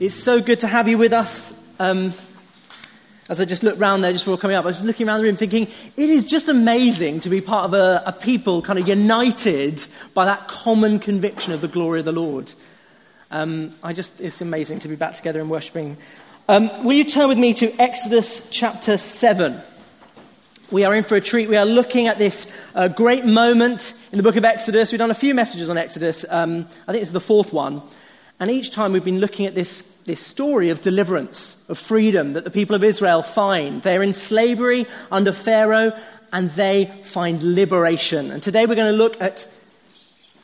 It's so good to have you with us. Um, as I just looked around there just before coming up, I was looking around the room thinking, it is just amazing to be part of a, a people kind of united by that common conviction of the glory of the Lord. Um, I just, it's amazing to be back together and worshipping. Um, will you turn with me to Exodus chapter 7? We are in for a treat. We are looking at this uh, great moment in the book of Exodus. We've done a few messages on Exodus. Um, I think is the fourth one. And each time we've been looking at this, this story of deliverance, of freedom that the people of Israel find. They're in slavery under Pharaoh and they find liberation. And today we're going to look at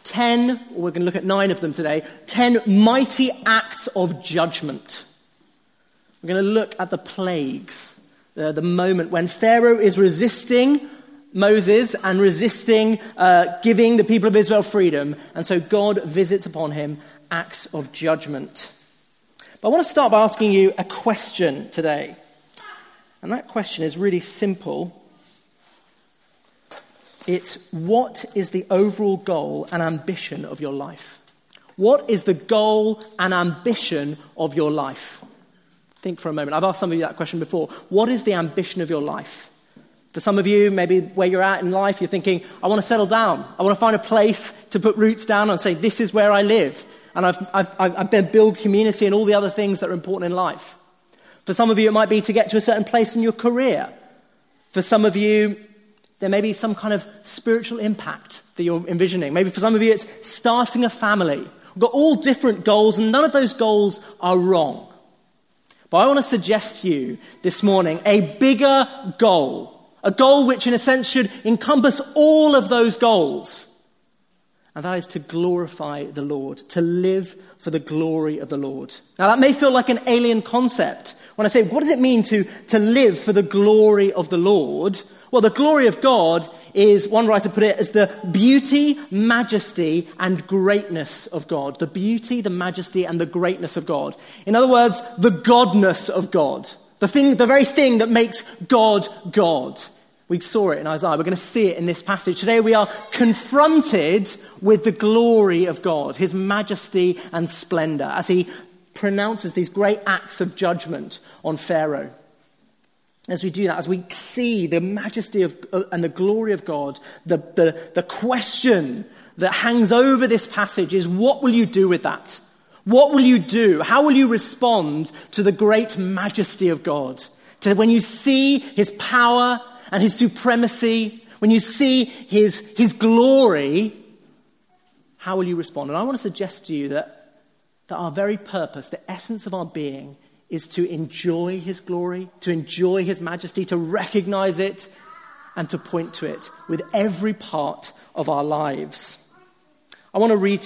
10, or we're going to look at nine of them today, 10 mighty acts of judgment. We're going to look at the plagues, the, the moment when Pharaoh is resisting Moses and resisting uh, giving the people of Israel freedom. And so God visits upon him acts of judgment. But I want to start by asking you a question today. And that question is really simple. It's what is the overall goal and ambition of your life? What is the goal and ambition of your life? Think for a moment. I've asked some of you that question before. What is the ambition of your life? For some of you, maybe where you're at in life, you're thinking, I want to settle down. I want to find a place to put roots down and say, this is where I live. And I've, I've, I've been build community and all the other things that are important in life. For some of you, it might be to get to a certain place in your career. For some of you, there may be some kind of spiritual impact that you're envisioning. Maybe for some of you, it's starting a family. We've got all different goals, and none of those goals are wrong. But I want to suggest to you this morning a bigger goal, a goal which, in a sense, should encompass all of those goals. And that is to glorify the Lord, to live for the glory of the Lord. Now, that may feel like an alien concept. When I say, what does it mean to, to live for the glory of the Lord? Well, the glory of God is, one writer put it, as the beauty, majesty, and greatness of God. The beauty, the majesty, and the greatness of God. In other words, the godness of God. The, thing, the very thing that makes God God. We saw it in Isaiah. We're going to see it in this passage. Today we are confronted with the glory of God, his majesty and splendor, as he pronounces these great acts of judgment on Pharaoh as we do that, as we see the majesty of, uh, and the glory of God, the, the, the question that hangs over this passage is what will you do with that? What will you do? How will you respond to the great majesty of God? To when you see his power and his supremacy, when you see his, his glory, how will you respond? And I want to suggest to you that, that our very purpose, the essence of our being, is to enjoy his glory, to enjoy his majesty, to recognize it, and to point to it with every part of our lives. I want to read,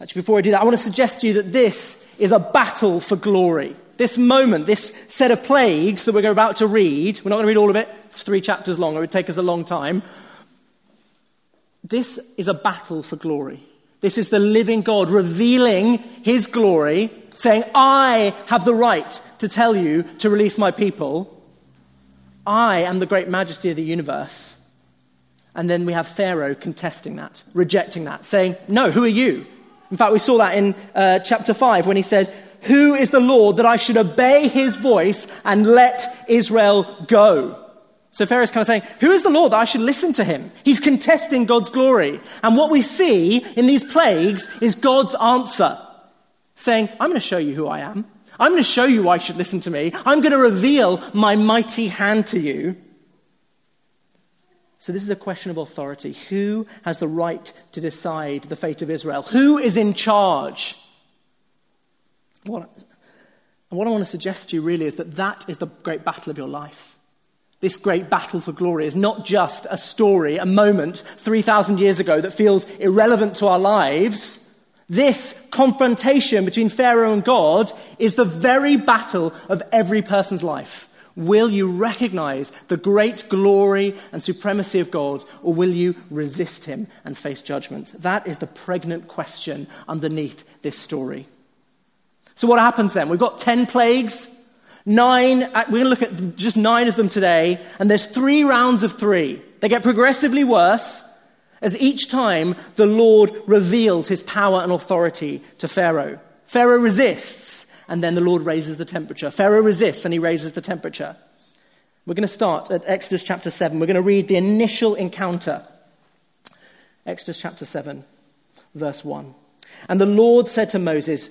actually, before I do that, I want to suggest to you that this is a battle for glory. This moment, this set of plagues that we're about to read, we're not going to read all of it, it's three chapters long, it would take us a long time. This is a battle for glory. This is the living God revealing his glory saying, I have the right to tell you to release my people. I am the great majesty of the universe. And then we have Pharaoh contesting that, rejecting that, saying, No, who are you? In fact, we saw that in uh, chapter 5 when he said, Who is the Lord that I should obey his voice and let Israel go? So Pharaoh's kind of saying, Who is the Lord that I should listen to him? He's contesting God's glory. And what we see in these plagues is God's answer saying, I'm going to show you who I am. I'm going to show you why you should listen to me. I'm going to reveal my mighty hand to you. So, this is a question of authority. Who has the right to decide the fate of Israel? Who is in charge? What, and what I want to suggest to you really is that that is the great battle of your life. This great battle for glory is not just a story, a moment 3,000 years ago that feels irrelevant to our lives. This confrontation between Pharaoh and God is the very battle of every person's life. Will you recognize the great glory and supremacy of God, or will you resist him and face judgment? That is the pregnant question underneath this story. So, what happens then? We've got 10 plagues, nine, uh, we're going to look at just nine of them today, and there's three rounds of three. They get progressively worse as each time the Lord reveals his power and authority to Pharaoh. Pharaoh resists, and then the Lord raises the temperature. Pharaoh resists, and he raises the temperature. We're going to start at Exodus chapter 7. We're going to read the initial encounter. Exodus chapter 7, verse 1. And the Lord said to Moses,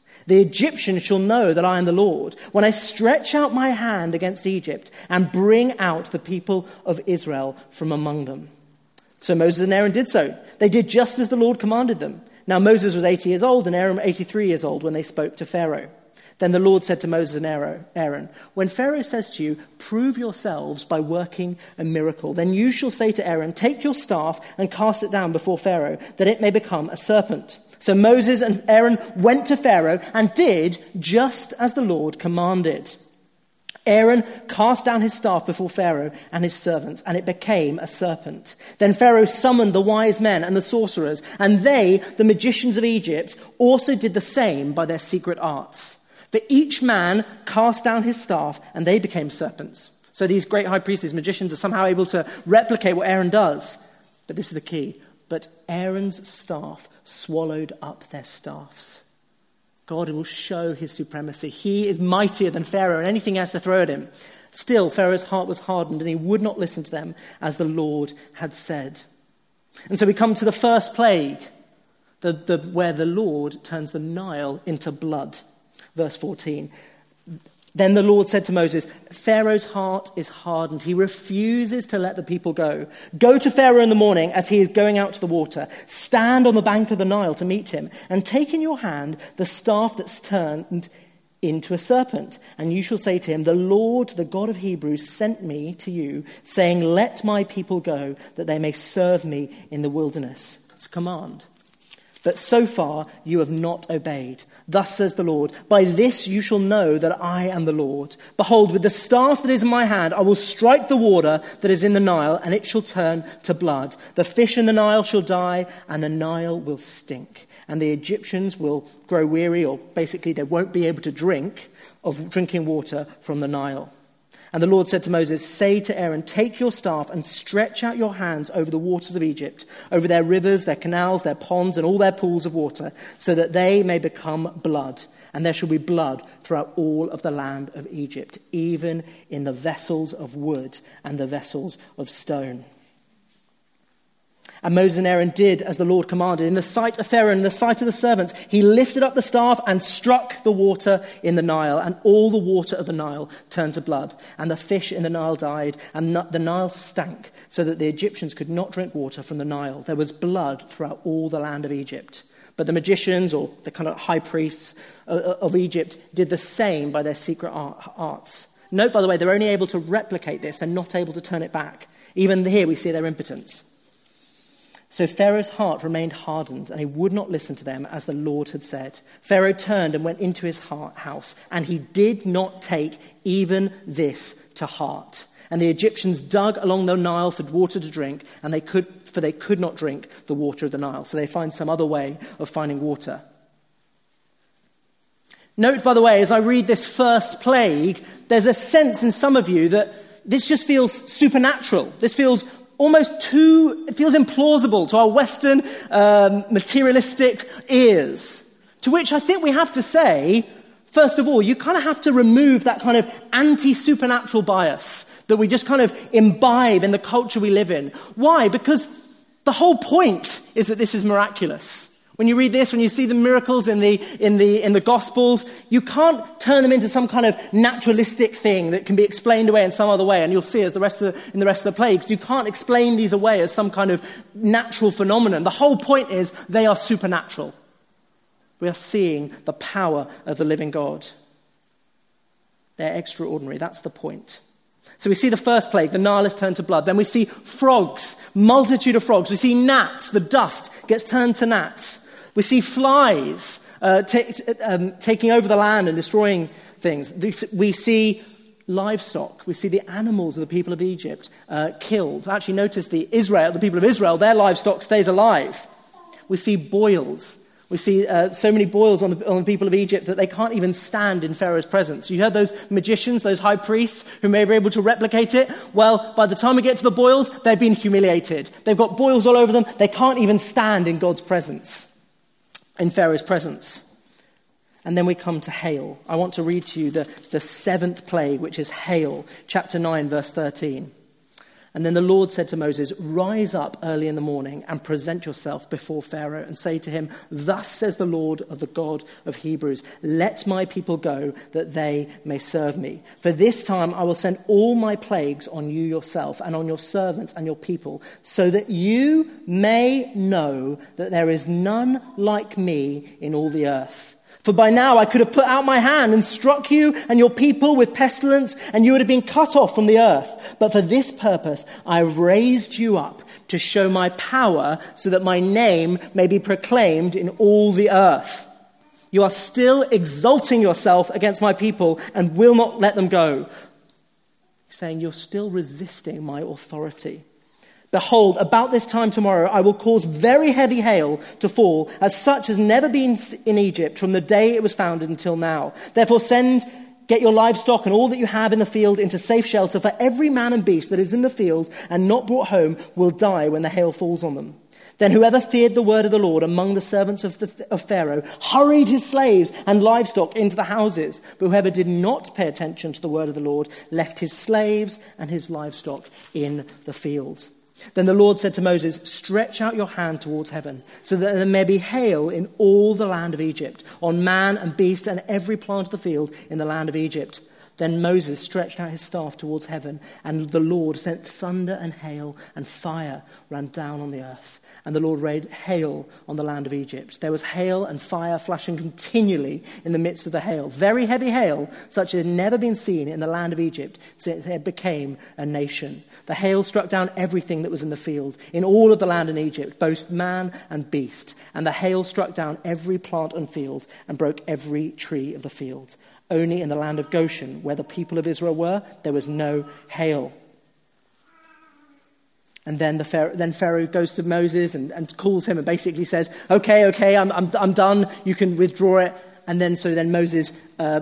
The Egyptians shall know that I am the Lord when I stretch out my hand against Egypt and bring out the people of Israel from among them. So Moses and Aaron did so. They did just as the Lord commanded them. Now Moses was 80 years old and Aaron 83 years old when they spoke to Pharaoh. Then the Lord said to Moses and Aaron, When Pharaoh says to you, Prove yourselves by working a miracle, then you shall say to Aaron, Take your staff and cast it down before Pharaoh, that it may become a serpent. So Moses and Aaron went to Pharaoh and did just as the Lord commanded. Aaron cast down his staff before Pharaoh and his servants, and it became a serpent. Then Pharaoh summoned the wise men and the sorcerers, and they, the magicians of Egypt, also did the same by their secret arts. For each man cast down his staff, and they became serpents. So these great high priests, these magicians, are somehow able to replicate what Aaron does. But this is the key. But Aaron's staff swallowed up their staffs. God will show his supremacy. He is mightier than Pharaoh and anything else to throw at him. Still, Pharaoh's heart was hardened and he would not listen to them as the Lord had said. And so we come to the first plague, the, the, where the Lord turns the Nile into blood. Verse 14. Then the Lord said to Moses, Pharaoh's heart is hardened. He refuses to let the people go. Go to Pharaoh in the morning as he is going out to the water. Stand on the bank of the Nile to meet him, and take in your hand the staff that's turned into a serpent. And you shall say to him, The Lord, the God of Hebrews, sent me to you, saying, Let my people go, that they may serve me in the wilderness. It's a command. But so far you have not obeyed. Thus says the Lord, By this you shall know that I am the Lord. Behold, with the staff that is in my hand, I will strike the water that is in the Nile, and it shall turn to blood. The fish in the Nile shall die, and the Nile will stink. And the Egyptians will grow weary, or basically they won't be able to drink of drinking water from the Nile. And the Lord said to Moses, Say to Aaron, Take your staff and stretch out your hands over the waters of Egypt, over their rivers, their canals, their ponds, and all their pools of water, so that they may become blood. And there shall be blood throughout all of the land of Egypt, even in the vessels of wood and the vessels of stone. And Moses and Aaron did as the Lord commanded. In the sight of Pharaoh and in the sight of the servants, he lifted up the staff and struck the water in the Nile, and all the water of the Nile turned to blood. And the fish in the Nile died, and the Nile stank, so that the Egyptians could not drink water from the Nile. There was blood throughout all the land of Egypt. But the magicians, or the kind of high priests uh, uh, of Egypt, did the same by their secret arts. Note, by the way, they're only able to replicate this, they're not able to turn it back. Even here, we see their impotence. So Pharaoh's heart remained hardened, and he would not listen to them as the Lord had said. Pharaoh turned and went into his heart house, and he did not take even this to heart. And the Egyptians dug along the Nile for water to drink, and they could, for they could not drink the water of the Nile. So they find some other way of finding water. Note, by the way, as I read this first plague, there's a sense in some of you that this just feels supernatural. This feels almost too, it feels implausible to our Western um, materialistic ears. To which I think we have to say, first of all, you kind of have to remove that kind of anti supernatural bias that we just kind of imbibe in the culture we live in. Why? Because the whole point is that this is miraculous. When you read this, when you see the miracles in the, in, the, in the Gospels, you can't turn them into some kind of naturalistic thing that can be explained away in some other way. And you'll see as the rest of the, in the rest of the plagues, you can't explain these away as some kind of natural phenomenon. The whole point is they are supernatural. We are seeing the power of the living God. They're extraordinary. That's the point. So we see the first plague, the Nile is turned to blood. Then we see frogs, multitude of frogs. We see gnats, the dust gets turned to gnats. We see flies uh, t- um, taking over the land and destroying things. We see livestock. We see the animals of the people of Egypt uh, killed. Actually, notice the Israel, the people of Israel, their livestock stays alive. We see boils. We see uh, so many boils on the, on the people of Egypt that they can't even stand in Pharaoh's presence. You heard those magicians, those high priests who may be able to replicate it? Well, by the time we get to the boils, they've been humiliated. They've got boils all over them. They can't even stand in God's presence, in Pharaoh's presence. And then we come to hail. I want to read to you the, the seventh plague, which is hail, chapter 9, verse 13. And then the Lord said to Moses, Rise up early in the morning and present yourself before Pharaoh and say to him, Thus says the Lord of the God of Hebrews, Let my people go that they may serve me. For this time I will send all my plagues on you yourself and on your servants and your people, so that you may know that there is none like me in all the earth. For by now I could have put out my hand and struck you and your people with pestilence, and you would have been cut off from the earth. But for this purpose I have raised you up to show my power, so that my name may be proclaimed in all the earth. You are still exalting yourself against my people and will not let them go. saying you're still resisting my authority. Behold, about this time tomorrow, I will cause very heavy hail to fall, as such has never been in Egypt from the day it was founded until now. Therefore, send, get your livestock and all that you have in the field into safe shelter, for every man and beast that is in the field and not brought home will die when the hail falls on them. Then whoever feared the word of the Lord among the servants of, the, of Pharaoh hurried his slaves and livestock into the houses. But whoever did not pay attention to the word of the Lord left his slaves and his livestock in the fields. Then the Lord said to Moses, Stretch out your hand towards heaven, so that there may be hail in all the land of Egypt, on man and beast and every plant of the field in the land of Egypt. Then Moses stretched out his staff towards heaven, and the Lord sent thunder and hail, and fire ran down on the earth. And the Lord rained hail on the land of Egypt. There was hail and fire flashing continually in the midst of the hail, very heavy hail, such as had never been seen in the land of Egypt since it became a nation. The hail struck down everything that was in the field, in all of the land in Egypt, both man and beast. And the hail struck down every plant and field and broke every tree of the field. Only in the land of Goshen, where the people of Israel were, there was no hail. And then, the Pharaoh, then Pharaoh goes to Moses and, and calls him and basically says, Okay, okay, I'm, I'm, I'm done. You can withdraw it. And then, so then Moses uh,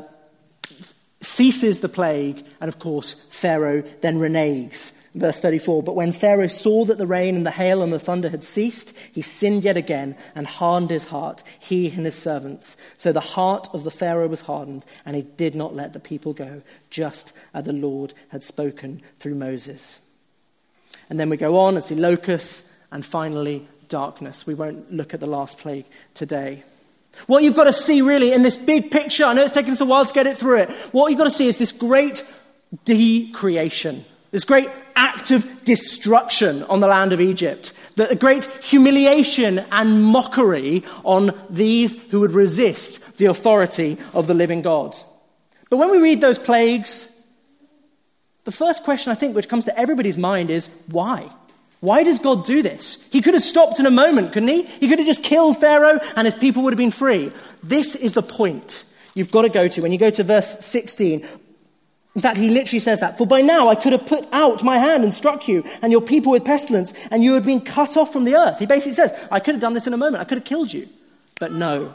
ceases the plague. And of course, Pharaoh then reneges Verse 34 But when Pharaoh saw that the rain and the hail and the thunder had ceased, he sinned yet again and hardened his heart, he and his servants. So the heart of the Pharaoh was hardened, and he did not let the people go, just as the Lord had spoken through Moses. And then we go on and see locusts, and finally darkness. We won't look at the last plague today. What you've got to see, really, in this big picture, I know it's taken us a while to get it through it. What you've got to see is this great decreation. This great act of destruction on the land of Egypt, the great humiliation and mockery on these who would resist the authority of the living God. But when we read those plagues, the first question I think which comes to everybody's mind is why? Why does God do this? He could have stopped in a moment, couldn't he? He could have just killed Pharaoh and his people would have been free. This is the point you've got to go to when you go to verse 16. In fact, he literally says that. For by now I could have put out my hand and struck you and your people with pestilence, and you had been cut off from the earth. He basically says, I could have done this in a moment. I could have killed you. But no.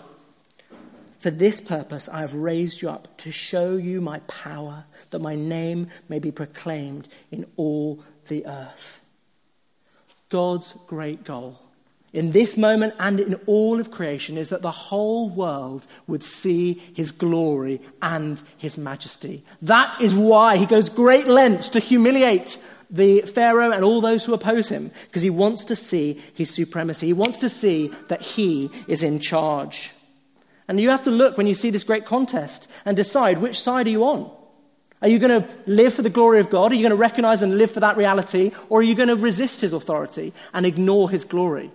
For this purpose I have raised you up to show you my power, that my name may be proclaimed in all the earth. God's great goal in this moment and in all of creation is that the whole world would see his glory and his majesty. That is why he goes great lengths to humiliate the Pharaoh and all those who oppose him, because he wants to see his supremacy. He wants to see that he is in charge. And you have to look when you see this great contest and decide which side are you on? Are you going to live for the glory of God? Are you going to recognize and live for that reality? Or are you going to resist his authority and ignore his glory?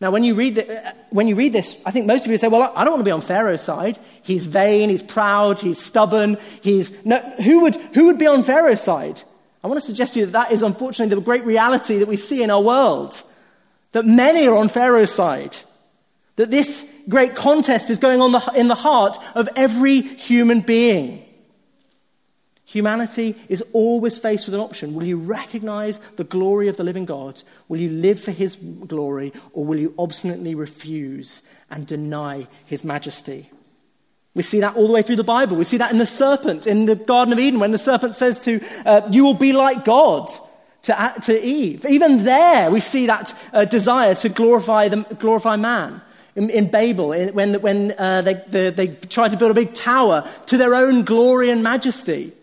Now, when you, read the, when you read this, I think most of you say, well, I don't want to be on Pharaoh's side. He's vain, he's proud, he's stubborn. He's... No, who, would, who would be on Pharaoh's side? I want to suggest to you that that is unfortunately the great reality that we see in our world. That many are on Pharaoh's side. That this great contest is going on the, in the heart of every human being. Humanity is always faced with an option. Will you recognize the glory of the living God? Will you live for his glory? Or will you obstinately refuse and deny his majesty? We see that all the way through the Bible. We see that in the serpent in the Garden of Eden when the serpent says to, uh, You will be like God to, to Eve. Even there, we see that uh, desire to glorify, the, glorify man. In, in Babel, when, when uh, they, they, they tried to build a big tower to their own glory and majesty.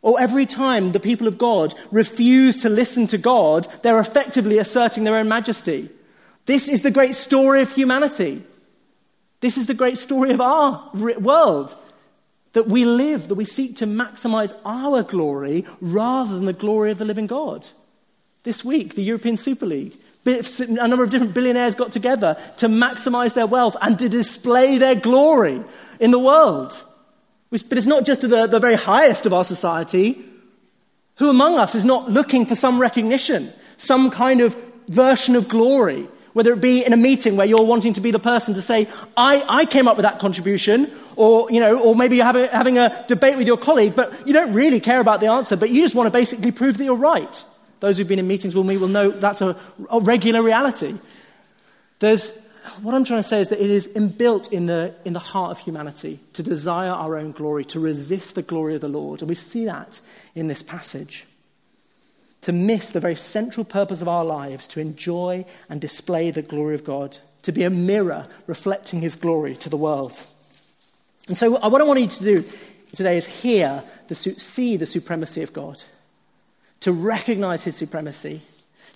Or every time the people of God refuse to listen to God, they're effectively asserting their own majesty. This is the great story of humanity. This is the great story of our world. That we live, that we seek to maximize our glory rather than the glory of the living God. This week, the European Super League, a number of different billionaires got together to maximize their wealth and to display their glory in the world. But it's not just to the, the very highest of our society. Who among us is not looking for some recognition, some kind of version of glory? Whether it be in a meeting where you're wanting to be the person to say, I, I came up with that contribution, or, you know, or maybe you're having, having a debate with your colleague, but you don't really care about the answer, but you just want to basically prove that you're right. Those who've been in meetings with me will know that's a, a regular reality. There's what I'm trying to say is that it is inbuilt in the, in the heart of humanity to desire our own glory, to resist the glory of the Lord. And we see that in this passage. To miss the very central purpose of our lives, to enjoy and display the glory of God, to be a mirror reflecting his glory to the world. And so, what I want you to do today is hear, the, see the supremacy of God, to recognize his supremacy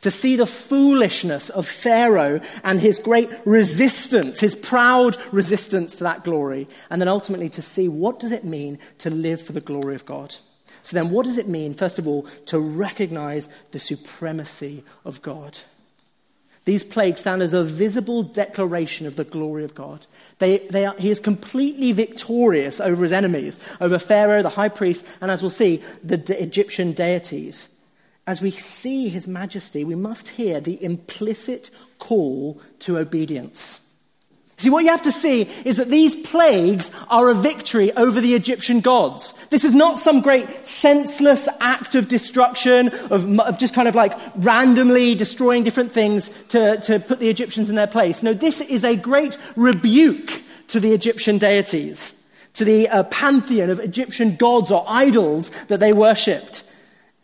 to see the foolishness of Pharaoh and his great resistance, his proud resistance to that glory, and then ultimately to see what does it mean to live for the glory of God. So then what does it mean, first of all, to recognize the supremacy of God? These plagues stand as a visible declaration of the glory of God. They, they are, he is completely victorious over his enemies, over Pharaoh, the high priest, and as we'll see, the Egyptian deities as we see his majesty, we must hear the implicit call to obedience. See, what you have to see is that these plagues are a victory over the Egyptian gods. This is not some great senseless act of destruction, of, of just kind of like randomly destroying different things to, to put the Egyptians in their place. No, this is a great rebuke to the Egyptian deities, to the uh, pantheon of Egyptian gods or idols that they worshipped.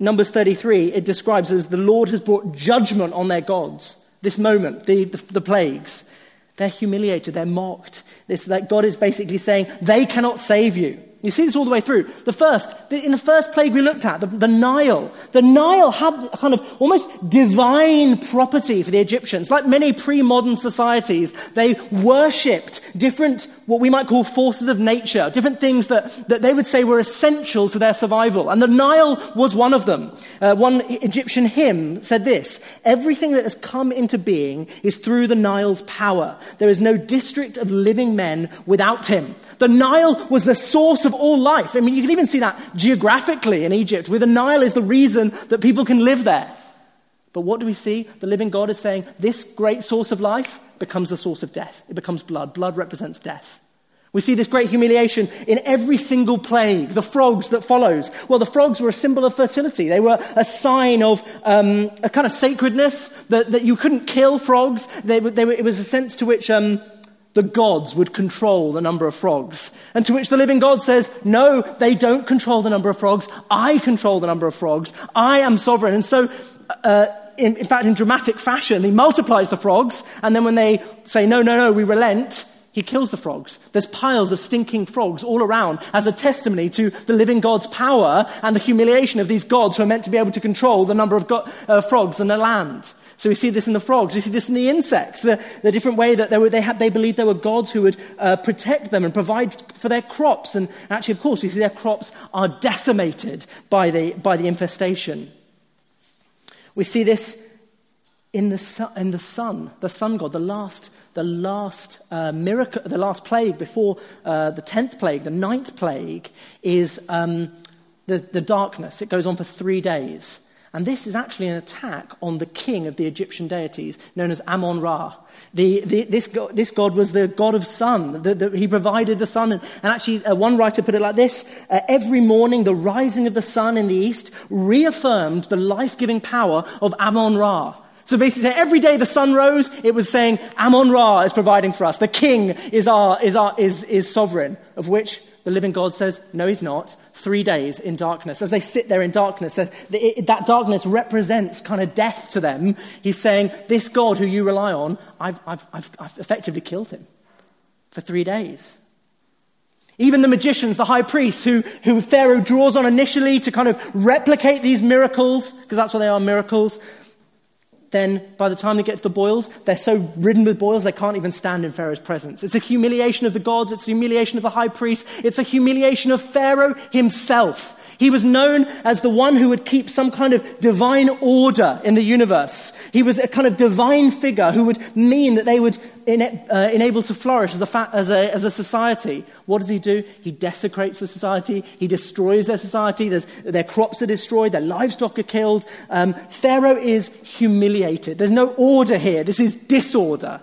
Numbers 33, it describes as the Lord has brought judgment on their gods. This moment, the, the, the plagues. They're humiliated, they're mocked. It's that God is basically saying, they cannot save you. You see this all the way through. The first, in the first plague we looked at, the, the, Nile, the Nile had kind of almost divine property for the Egyptians. Like many pre modern societies, they worshipped different, what we might call forces of nature, different things that, that they would say were essential to their survival. And the Nile was one of them. Uh, one Egyptian hymn said this Everything that has come into being is through the Nile's power. There is no district of living men without him. The Nile was the source of all life. I mean, you can even see that geographically in Egypt, where the Nile is the reason that people can live there. But what do we see? The living God is saying this great source of life becomes the source of death. It becomes blood. Blood represents death. We see this great humiliation in every single plague, the frogs that follows. Well, the frogs were a symbol of fertility. They were a sign of um, a kind of sacredness that, that you couldn't kill frogs. They, they were, it was a sense to which um, the gods would control the number of frogs. And to which the living God says, No, they don't control the number of frogs. I control the number of frogs. I am sovereign. And so, uh, in, in fact, in dramatic fashion, he multiplies the frogs. And then when they say, No, no, no, we relent, he kills the frogs. There's piles of stinking frogs all around as a testimony to the living God's power and the humiliation of these gods who are meant to be able to control the number of go- uh, frogs in the land. So we see this in the frogs, we see this in the insects, the, the different way that they, were, they, had, they believed there were gods who would uh, protect them and provide for their crops. And actually, of course, we see their crops are decimated by the, by the infestation. We see this in the, in the sun, the sun god, the last, the last uh, miracle, the last plague before uh, the tenth plague, the ninth plague, is um, the, the darkness. It goes on for three days. And this is actually an attack on the king of the Egyptian deities, known as Amon Ra. The, the, this, god, this, god, was the god of sun. The, he provided the sun. And, and actually, uh, one writer put it like this uh, Every morning, the rising of the sun in the east reaffirmed the life giving power of Amon Ra. So basically, every day the sun rose, it was saying, Amon Ra is providing for us. The king is, our, is, our, is, is sovereign, of which the living God says, No, he's not. Three days in darkness. As they sit there in darkness, that darkness represents kind of death to them. He's saying, This God who you rely on, I've, I've, I've, I've effectively killed him for three days. Even the magicians, the high priests, who, who Pharaoh draws on initially to kind of replicate these miracles, because that's what they are miracles, then by the time they get to the boils, they're so ridden with boils they can't even stand in Pharaoh's presence. It's a humiliation of the gods, it's a humiliation of the high priest, it's a humiliation of Pharaoh himself. He was known as the one who would keep some kind of divine order in the universe. He was a kind of divine figure who would mean that they would ena- uh, enable to flourish as a, fa- as, a, as a society. What does he do? He desecrates the society. He destroys their society. There's, their crops are destroyed. Their livestock are killed. Um, Pharaoh is humiliated. There's no order here. This is disorder.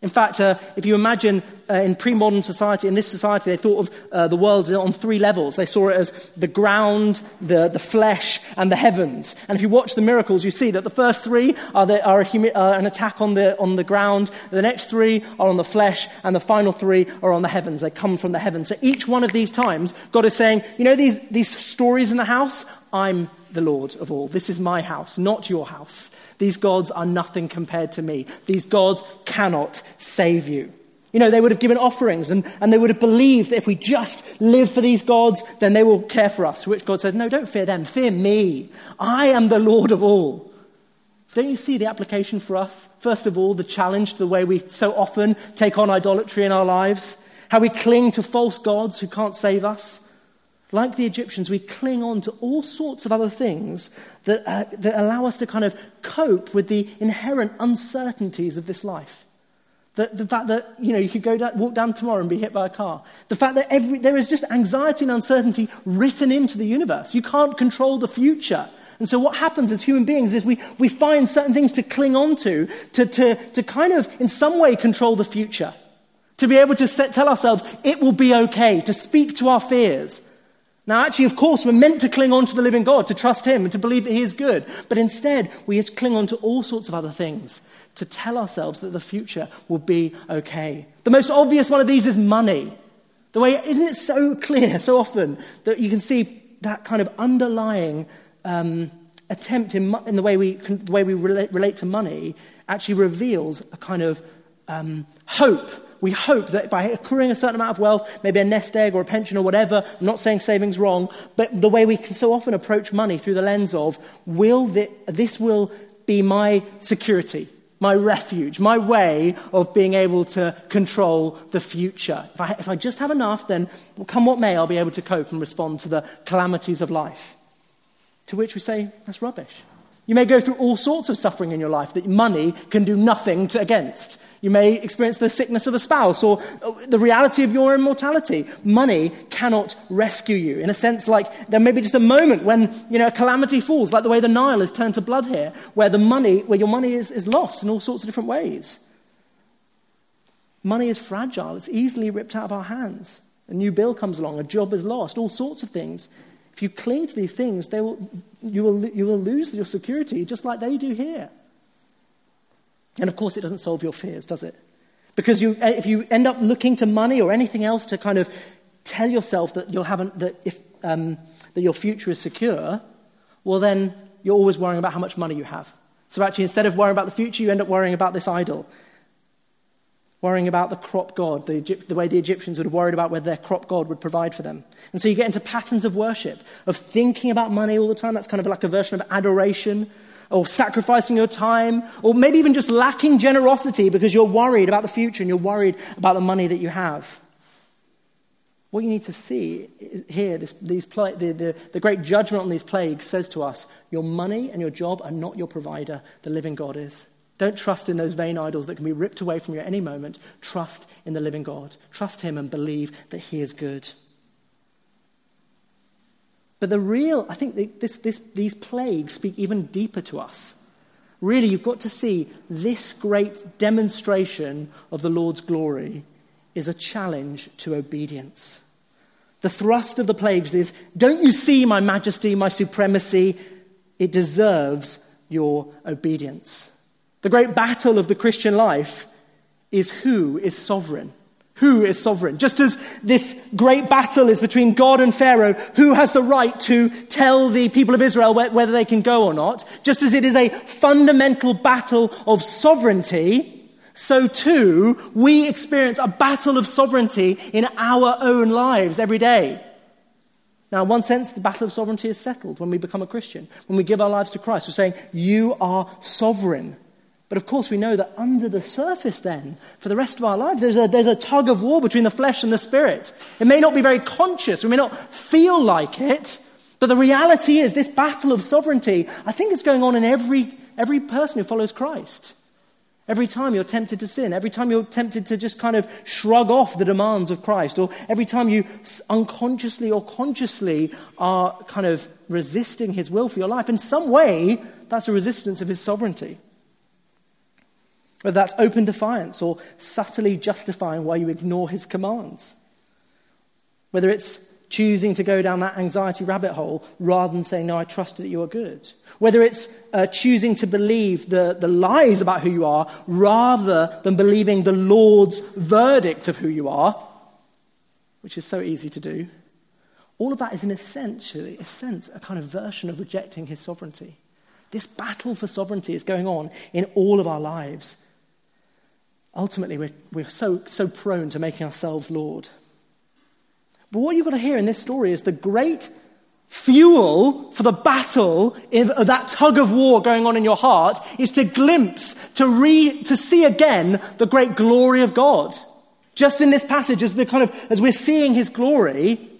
In fact, uh, if you imagine uh, in pre modern society, in this society, they thought of uh, the world on three levels. They saw it as the ground, the, the flesh, and the heavens. And if you watch the miracles, you see that the first three are, the, are humi- uh, an attack on the, on the ground, the next three are on the flesh, and the final three are on the heavens. They come from the heavens. So each one of these times, God is saying, You know these, these stories in the house? I'm the Lord of all. This is my house, not your house. These gods are nothing compared to me. These gods cannot save you. You know, they would have given offerings and, and they would have believed that if we just live for these gods, then they will care for us. Which God says, No, don't fear them, fear me. I am the Lord of all. Don't you see the application for us? First of all, the challenge to the way we so often take on idolatry in our lives, how we cling to false gods who can't save us. Like the Egyptians, we cling on to all sorts of other things that, uh, that allow us to kind of cope with the inherent uncertainties of this life. The, the fact that, you know, you could go down, walk down tomorrow and be hit by a car. The fact that every, there is just anxiety and uncertainty written into the universe. You can't control the future. And so what happens as human beings is we, we find certain things to cling on to, to, to, to kind of, in some way, control the future. To be able to set, tell ourselves, it will be okay, to speak to our fears. Now, actually, of course, we're meant to cling on to the living God, to trust Him, and to believe that He is good. But instead, we cling on to all sorts of other things to tell ourselves that the future will be okay. The most obvious one of these is money. The way, isn't it so clear so often that you can see that kind of underlying um, attempt in, in, the way we, the way we relate, relate, to money actually reveals a kind of um, hope we hope that by accruing a certain amount of wealth, maybe a nest egg or a pension or whatever, I'm not saying saving's wrong, but the way we can so often approach money through the lens of, will this, this will be my security, my refuge, my way of being able to control the future. If I, if I just have enough, then come what may, I'll be able to cope and respond to the calamities of life. To which we say, that's rubbish. You may go through all sorts of suffering in your life that money can do nothing to, against. You may experience the sickness of a spouse or uh, the reality of your immortality. Money cannot rescue you. In a sense, like there may be just a moment when you know a calamity falls, like the way the Nile is turned to blood here, where the money, where your money is, is lost in all sorts of different ways. Money is fragile, it's easily ripped out of our hands. A new bill comes along, a job is lost, all sorts of things. If you cling to these things, they will, you, will, you will lose your security just like they do here. And of course, it doesn't solve your fears, does it? Because you, if you end up looking to money or anything else to kind of tell yourself that, you'll have that, if, um, that your future is secure, well, then you're always worrying about how much money you have. So actually, instead of worrying about the future, you end up worrying about this idol. Worrying about the crop god, the, the way the Egyptians would have worried about whether their crop god would provide for them. And so you get into patterns of worship, of thinking about money all the time. That's kind of like a version of adoration or sacrificing your time, or maybe even just lacking generosity because you're worried about the future and you're worried about the money that you have. What you need to see here, this, these the, the, the great judgment on these plagues says to us your money and your job are not your provider, the living God is. Don't trust in those vain idols that can be ripped away from you at any moment. Trust in the living God. Trust Him and believe that He is good. But the real, I think this, this, these plagues speak even deeper to us. Really, you've got to see this great demonstration of the Lord's glory is a challenge to obedience. The thrust of the plagues is don't you see my majesty, my supremacy? It deserves your obedience. The great battle of the Christian life is who is sovereign. Who is sovereign? Just as this great battle is between God and Pharaoh, who has the right to tell the people of Israel whether they can go or not, just as it is a fundamental battle of sovereignty, so too we experience a battle of sovereignty in our own lives every day. Now, in one sense, the battle of sovereignty is settled when we become a Christian. When we give our lives to Christ, we're saying, You are sovereign. But of course, we know that under the surface, then, for the rest of our lives, there's a, there's a tug of war between the flesh and the spirit. It may not be very conscious, we may not feel like it, but the reality is this battle of sovereignty, I think it's going on in every, every person who follows Christ. Every time you're tempted to sin, every time you're tempted to just kind of shrug off the demands of Christ, or every time you unconsciously or consciously are kind of resisting his will for your life, in some way, that's a resistance of his sovereignty. Whether that's open defiance or subtly justifying why you ignore his commands. Whether it's choosing to go down that anxiety rabbit hole rather than saying, No, I trust that you are good. Whether it's uh, choosing to believe the, the lies about who you are rather than believing the Lord's verdict of who you are, which is so easy to do. All of that is in essentially, a sense, a kind of version of rejecting his sovereignty. This battle for sovereignty is going on in all of our lives. Ultimately, we're, we're so, so prone to making ourselves Lord. But what you've got to hear in this story is the great fuel for the battle that tug of war going on in your heart is to glimpse, to, re, to see again the great glory of God. Just in this passage, as, the kind of, as we're seeing his glory,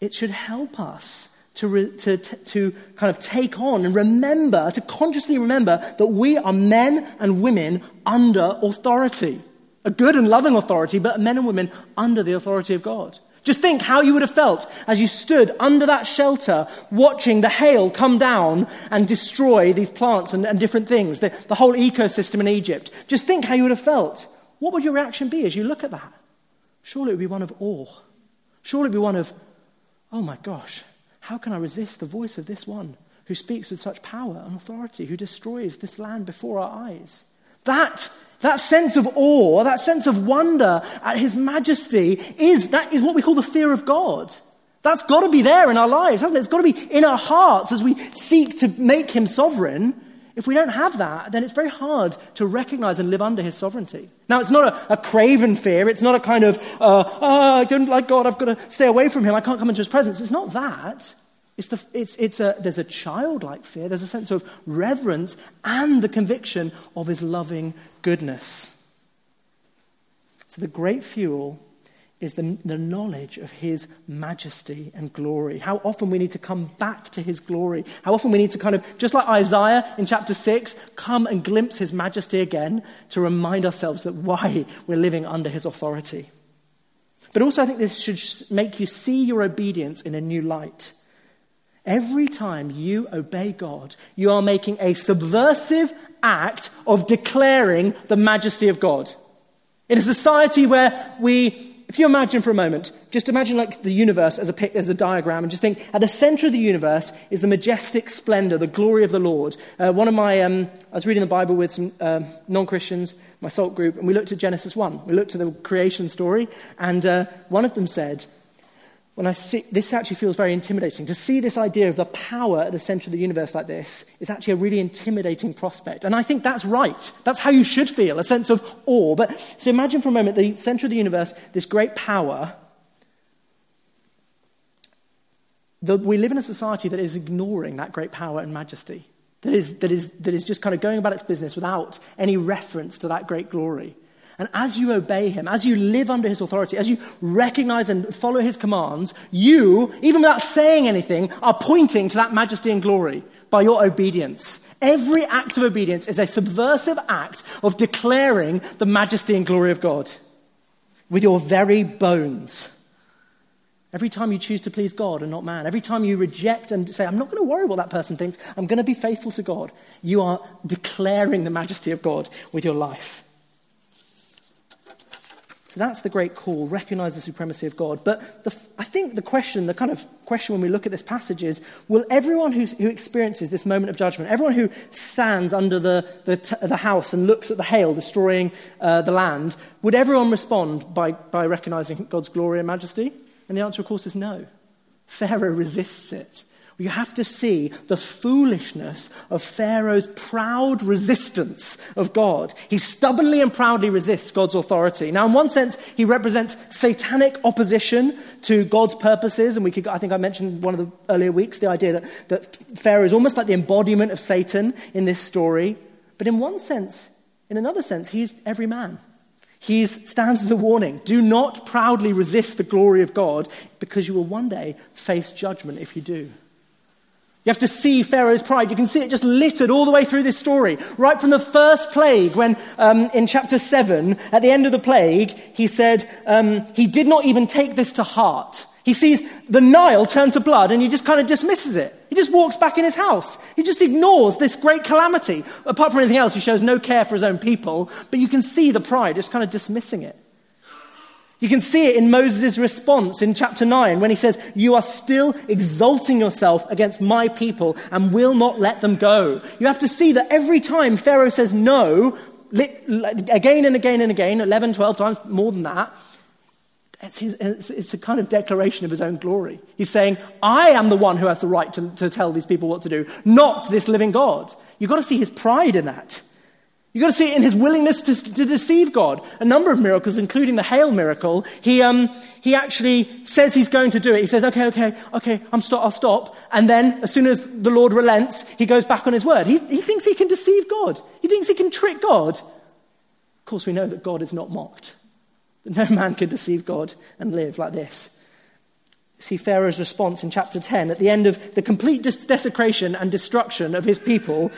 it should help us to, re, to, to, to kind of take on and remember, to consciously remember that we are men and women under authority. A good and loving authority, but men and women under the authority of God. Just think how you would have felt as you stood under that shelter watching the hail come down and destroy these plants and, and different things, the, the whole ecosystem in Egypt. Just think how you would have felt. What would your reaction be as you look at that? Surely it would be one of awe. Surely it would be one of, oh my gosh, how can I resist the voice of this one who speaks with such power and authority, who destroys this land before our eyes? That that sense of awe, that sense of wonder at his majesty is, that is what we call the fear of God. That's got to be there in our lives, hasn't it? It's got to be in our hearts as we seek to make him sovereign. If we don't have that, then it's very hard to recognize and live under his sovereignty. Now, it's not a, a craven fear. It's not a kind of, uh, oh, I don't like God. I've got to stay away from him. I can't come into his presence. It's not that. It's the, it's, it's a, there's a childlike fear, there's a sense of reverence and the conviction of his loving goodness. So the great fuel is the, the knowledge of his majesty and glory. How often we need to come back to his glory. How often we need to kind of, just like Isaiah in chapter 6, come and glimpse his majesty again to remind ourselves that why we're living under his authority. But also, I think this should make you see your obedience in a new light. Every time you obey God, you are making a subversive act of declaring the majesty of God. In a society where we, if you imagine for a moment, just imagine like the universe as a, as a diagram and just think at the center of the universe is the majestic splendor, the glory of the Lord. Uh, one of my, um, I was reading the Bible with some uh, non Christians, my SALT group, and we looked at Genesis 1. We looked at the creation story, and uh, one of them said, when I see, this actually feels very intimidating. To see this idea of the power at the center of the universe like this is actually a really intimidating prospect. And I think that's right. That's how you should feel, a sense of awe. But so imagine for a moment the center of the universe, this great power. The, we live in a society that is ignoring that great power and majesty, that is, that, is, that is just kind of going about its business without any reference to that great glory. And as you obey him, as you live under his authority, as you recognize and follow his commands, you, even without saying anything, are pointing to that majesty and glory by your obedience. Every act of obedience is a subversive act of declaring the majesty and glory of God with your very bones. Every time you choose to please God and not man, every time you reject and say, I'm not going to worry what that person thinks, I'm going to be faithful to God, you are declaring the majesty of God with your life. So that's the great call, recognize the supremacy of God. But the, I think the question, the kind of question when we look at this passage is will everyone who experiences this moment of judgment, everyone who stands under the, the, t- the house and looks at the hail destroying uh, the land, would everyone respond by, by recognizing God's glory and majesty? And the answer, of course, is no. Pharaoh resists it. You have to see the foolishness of Pharaoh's proud resistance of God. He stubbornly and proudly resists God's authority. Now, in one sense, he represents satanic opposition to God's purposes. And we could, I think I mentioned one of the earlier weeks the idea that, that Pharaoh is almost like the embodiment of Satan in this story. But in one sense, in another sense, he's every man. He stands as a warning. Do not proudly resist the glory of God because you will one day face judgment if you do. You have to see Pharaoh's pride. You can see it just littered all the way through this story. Right from the first plague, when um, in chapter 7, at the end of the plague, he said um, he did not even take this to heart. He sees the Nile turn to blood and he just kind of dismisses it. He just walks back in his house. He just ignores this great calamity. Apart from anything else, he shows no care for his own people, but you can see the pride, just kind of dismissing it. You can see it in Moses' response in chapter 9 when he says, You are still exalting yourself against my people and will not let them go. You have to see that every time Pharaoh says no, again and again and again, 11, 12 times more than that, it's, his, it's, a kind of declaration of his own glory. He's saying, I am the one who has the right to, to tell these people what to do, not this living God. You've got to see his pride in that. You've got to see it in his willingness to, to deceive God. A number of miracles, including the hail miracle, he, um, he actually says he's going to do it. He says, okay, okay, okay, I'm st- I'll stop. And then, as soon as the Lord relents, he goes back on his word. He's, he thinks he can deceive God, he thinks he can trick God. Of course, we know that God is not mocked. No man can deceive God and live like this. See Pharaoh's response in chapter 10 at the end of the complete desecration and destruction of his people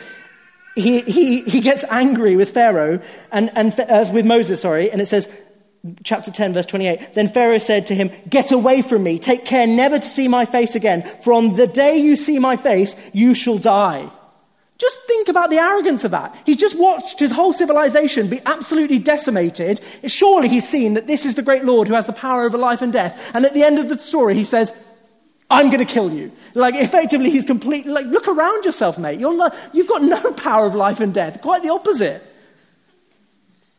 he, he, he gets angry with Pharaoh and, and uh, with Moses, sorry, and it says, chapter 10, verse 28. Then Pharaoh said to him, Get away from me, take care never to see my face again, for on the day you see my face, you shall die. Just think about the arrogance of that. He's just watched his whole civilization be absolutely decimated. Surely he's seen that this is the great Lord who has the power over life and death. And at the end of the story, he says, I'm going to kill you. Like, effectively, he's completely, like, look around yourself, mate. You're not, you've got no power of life and death. Quite the opposite.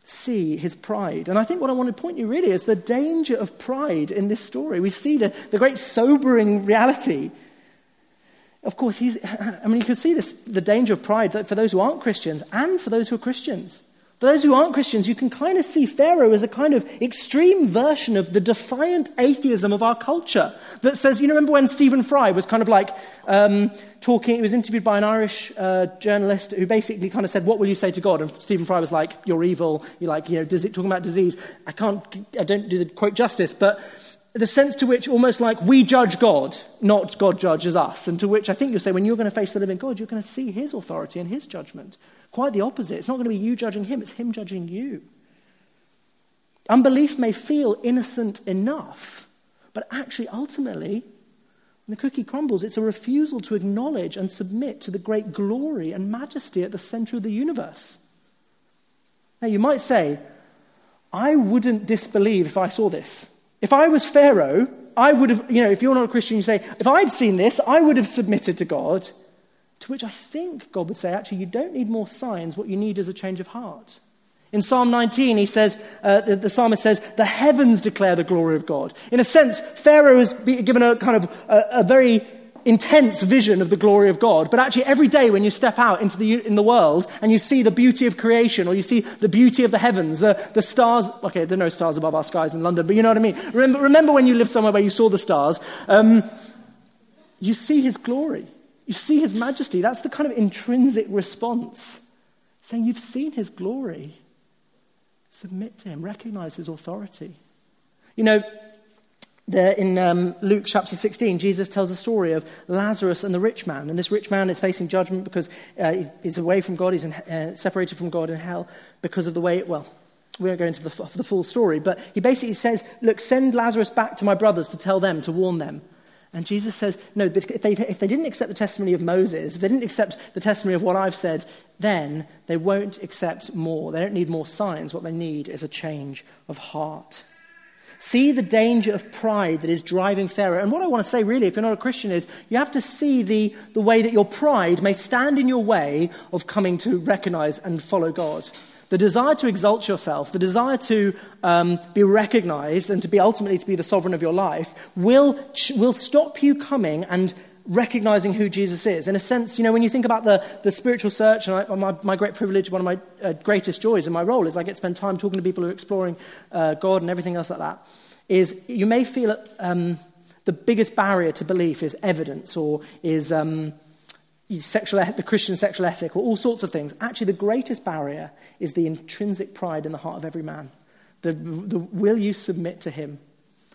See his pride. And I think what I want to point you really is the danger of pride in this story. We see the, the great sobering reality. Of course, he's, I mean, you can see this, the danger of pride for those who aren't Christians and for those who are Christians. For those who aren't Christians, you can kind of see Pharaoh as a kind of extreme version of the defiant atheism of our culture that says, you know, remember when Stephen Fry was kind of like um, talking, he was interviewed by an Irish uh, journalist who basically kind of said, What will you say to God? And Stephen Fry was like, You're evil. You're like, you know, talking about disease. I can't, I don't do the quote justice, but the sense to which almost like we judge God, not God judges us, and to which I think you'll say, when you're going to face the living God, you're going to see his authority and his judgment. Quite the opposite. It's not going to be you judging him, it's him judging you. Unbelief may feel innocent enough, but actually, ultimately, when the cookie crumbles, it's a refusal to acknowledge and submit to the great glory and majesty at the center of the universe. Now, you might say, I wouldn't disbelieve if I saw this. If I was Pharaoh, I would have, you know, if you're not a Christian, you say, if I'd seen this, I would have submitted to God. To which I think God would say, actually, you don't need more signs. What you need is a change of heart. In Psalm 19, he says, uh, the, the, psalmist says, the heavens declare the glory of God. In a sense, Pharaoh is given a kind of a, a, very intense vision of the glory of God. But actually, every day when you step out into the, in the world and you see the beauty of creation or you see the beauty of the heavens, the, the stars, okay, there are no stars above our skies in London, but you know what I mean. Remember, remember when you lived somewhere where you saw the stars? Um, you see his glory. You see his majesty. That's the kind of intrinsic response. Saying, You've seen his glory. Submit to him, recognize his authority. You know, there in um, Luke chapter 16, Jesus tells a story of Lazarus and the rich man. And this rich man is facing judgment because uh, he's away from God, he's in, uh, separated from God in hell because of the way, well, We won't go into the, the full story, but he basically says, Look, send Lazarus back to my brothers to tell them, to warn them. And Jesus says, No, if they, if they didn't accept the testimony of Moses, if they didn't accept the testimony of what I've said, then they won't accept more. They don't need more signs. What they need is a change of heart. See the danger of pride that is driving Pharaoh. And what I want to say, really, if you're not a Christian, is you have to see the, the way that your pride may stand in your way of coming to recognize and follow God. The desire to exalt yourself, the desire to um, be recognized and to be ultimately to be the sovereign of your life will, will stop you coming and recognizing who Jesus is. In a sense, you know, when you think about the, the spiritual search, and I, my, my great privilege, one of my uh, greatest joys in my role is I get to spend time talking to people who are exploring uh, God and everything else like that, is you may feel um, the biggest barrier to belief is evidence or is um, sexual, the Christian sexual ethic or all sorts of things. Actually, the greatest barrier is the intrinsic pride in the heart of every man. The, the, will you submit to him?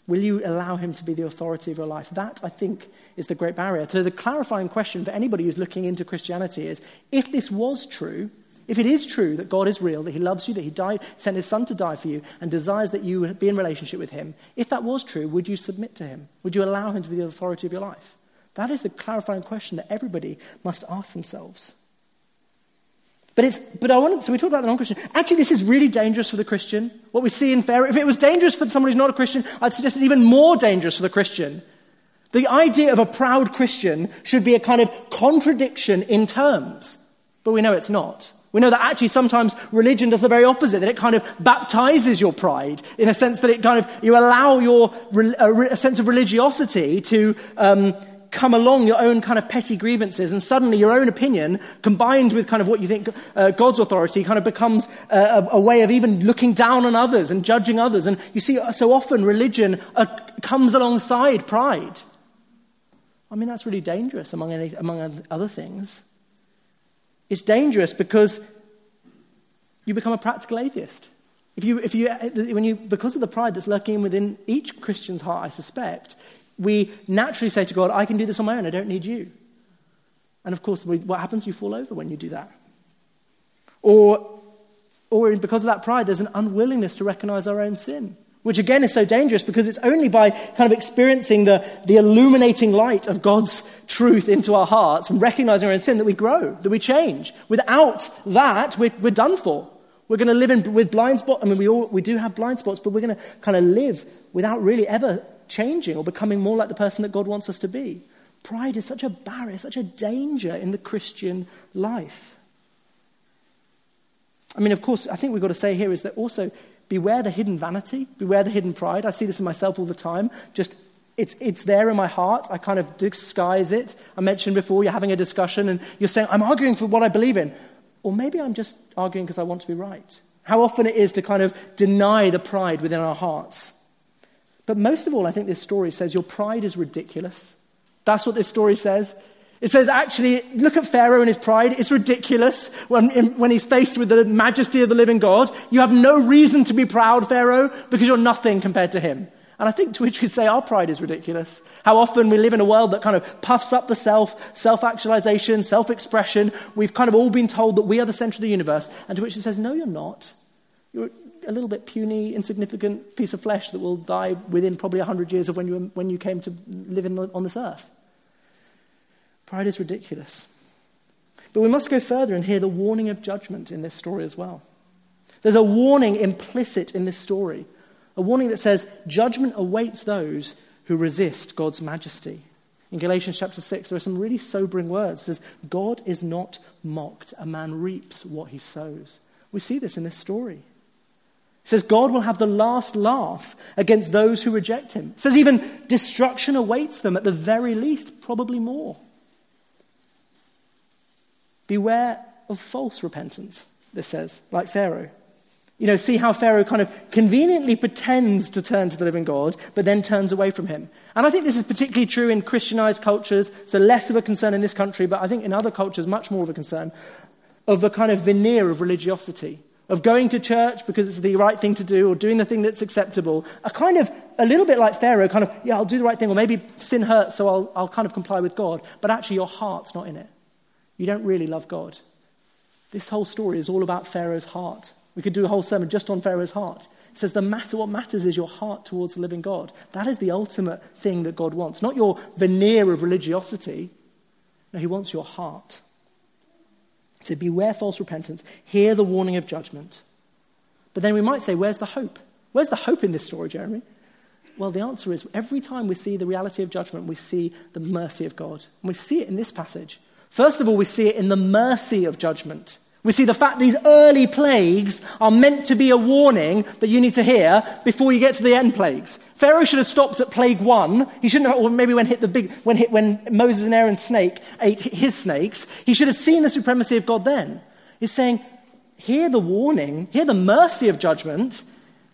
Will you allow him to be the authority of your life? That, I think, is the great barrier. So, the clarifying question for anybody who's looking into Christianity is if this was true, if it is true that God is real, that he loves you, that he died, sent his son to die for you, and desires that you be in relationship with him, if that was true, would you submit to him? Would you allow him to be the authority of your life? That is the clarifying question that everybody must ask themselves. But, it's, but I wanted, so we talked about the non Christian. Actually, this is really dangerous for the Christian. What we see in Pharaoh, if it was dangerous for someone who's not a Christian, I'd suggest it's even more dangerous for the Christian. The idea of a proud Christian should be a kind of contradiction in terms, but we know it's not. We know that actually sometimes religion does the very opposite, that it kind of baptizes your pride in a sense that it kind of, you allow your, a, a sense of religiosity to um, come along your own kind of petty grievances, and suddenly your own opinion, combined with kind of what you think uh, God's authority, kind of becomes a, a, way of even looking down on others and judging others. And you see, so often religion uh, comes alongside pride. I mean, that's really dangerous among, any, among other things. It's dangerous because you become a practical atheist. If you, if you, when you, because of the pride that's lurking within each Christian's heart, I suspect, we naturally say to God, I can do this on my own, I don't need you. And of course, what happens? You fall over when you do that. Or, or because of that pride, there's an unwillingness to recognize our own sin, which again is so dangerous because it's only by kind of experiencing the, the illuminating light of God's truth into our hearts and recognizing our own sin that we grow, that we change. Without that, we're, we're done for. We're going to live in, with blind spots. I mean, we, all, we do have blind spots, but we're going to kind of live without really ever changing or becoming more like the person that God wants us to be. Pride is such a barrier, such a danger in the Christian life. I mean, of course, I think we've got to say here is that also beware the hidden vanity, beware the hidden pride. I see this in myself all the time. Just it's, it's there in my heart. I kind of disguise it. I mentioned before you're having a discussion and you're saying, I'm arguing for what I believe in. Or maybe I'm just arguing because I want to be right. How often it is to kind of deny the pride within our hearts. But most of all, I think this story says your pride is ridiculous. That's what this story says. It says, actually, look at Pharaoh and his pride. It's ridiculous when, when he's faced with the majesty of the living God. You have no reason to be proud, Pharaoh, because you're nothing compared to him. And I think to which we say our pride is ridiculous. How often we live in a world that kind of puffs up the self, self actualization, self expression. We've kind of all been told that we are the center of the universe. And to which it says, no, you're not. You're, a little bit puny, insignificant piece of flesh that will die within probably 100 years of when you, when you came to live the, on this earth. Pride is ridiculous. But we must go further and hear the warning of judgment in this story as well. There's a warning implicit in this story, a warning that says judgment awaits those who resist God's majesty. In Galatians chapter 6, there are some really sobering words. It says, God is not mocked. A man reaps what he sows. We see this in this story. It says God will have the last laugh against those who reject him. It says even destruction awaits them at the very least, probably more. Beware of false repentance, this says, like Pharaoh. You know, see how Pharaoh kind of conveniently pretends to turn to the living God, but then turns away from him. And I think this is particularly true in Christianized cultures, so less of a concern in this country, but I think in other cultures, much more of a concern of a kind of veneer of religiosity of going to church because it's the right thing to do or doing the thing that's acceptable, are kind of a little bit like Pharaoh, kind of, yeah, I'll do the right thing, or maybe sin hurts, so I'll, I'll kind of comply with God. But actually, your heart's not in it. You don't really love God. This whole story is all about Pharaoh's heart. We could do a whole sermon just on Pharaoh's heart. It says the matter what matters is your heart towards the living God. That is the ultimate thing that God wants, not your veneer of religiosity. No, he wants your heart. So beware false repentance. Hear the warning of judgment. But then we might say, where's the hope? Where's the hope in this story, Jeremy? Well, the answer is every time we see the reality of judgment, we see the mercy of God. And we see it in this passage. First of all, we see it in the mercy of judgment. We see the fact these early plagues are meant to be a warning that you need to hear before you get to the end plagues. Pharaoh should have stopped at plague one. He shouldn't have, or maybe when, hit the big, when, hit, when Moses and Aaron's snake ate his snakes, he should have seen the supremacy of God then. He's saying, hear the warning, hear the mercy of judgment,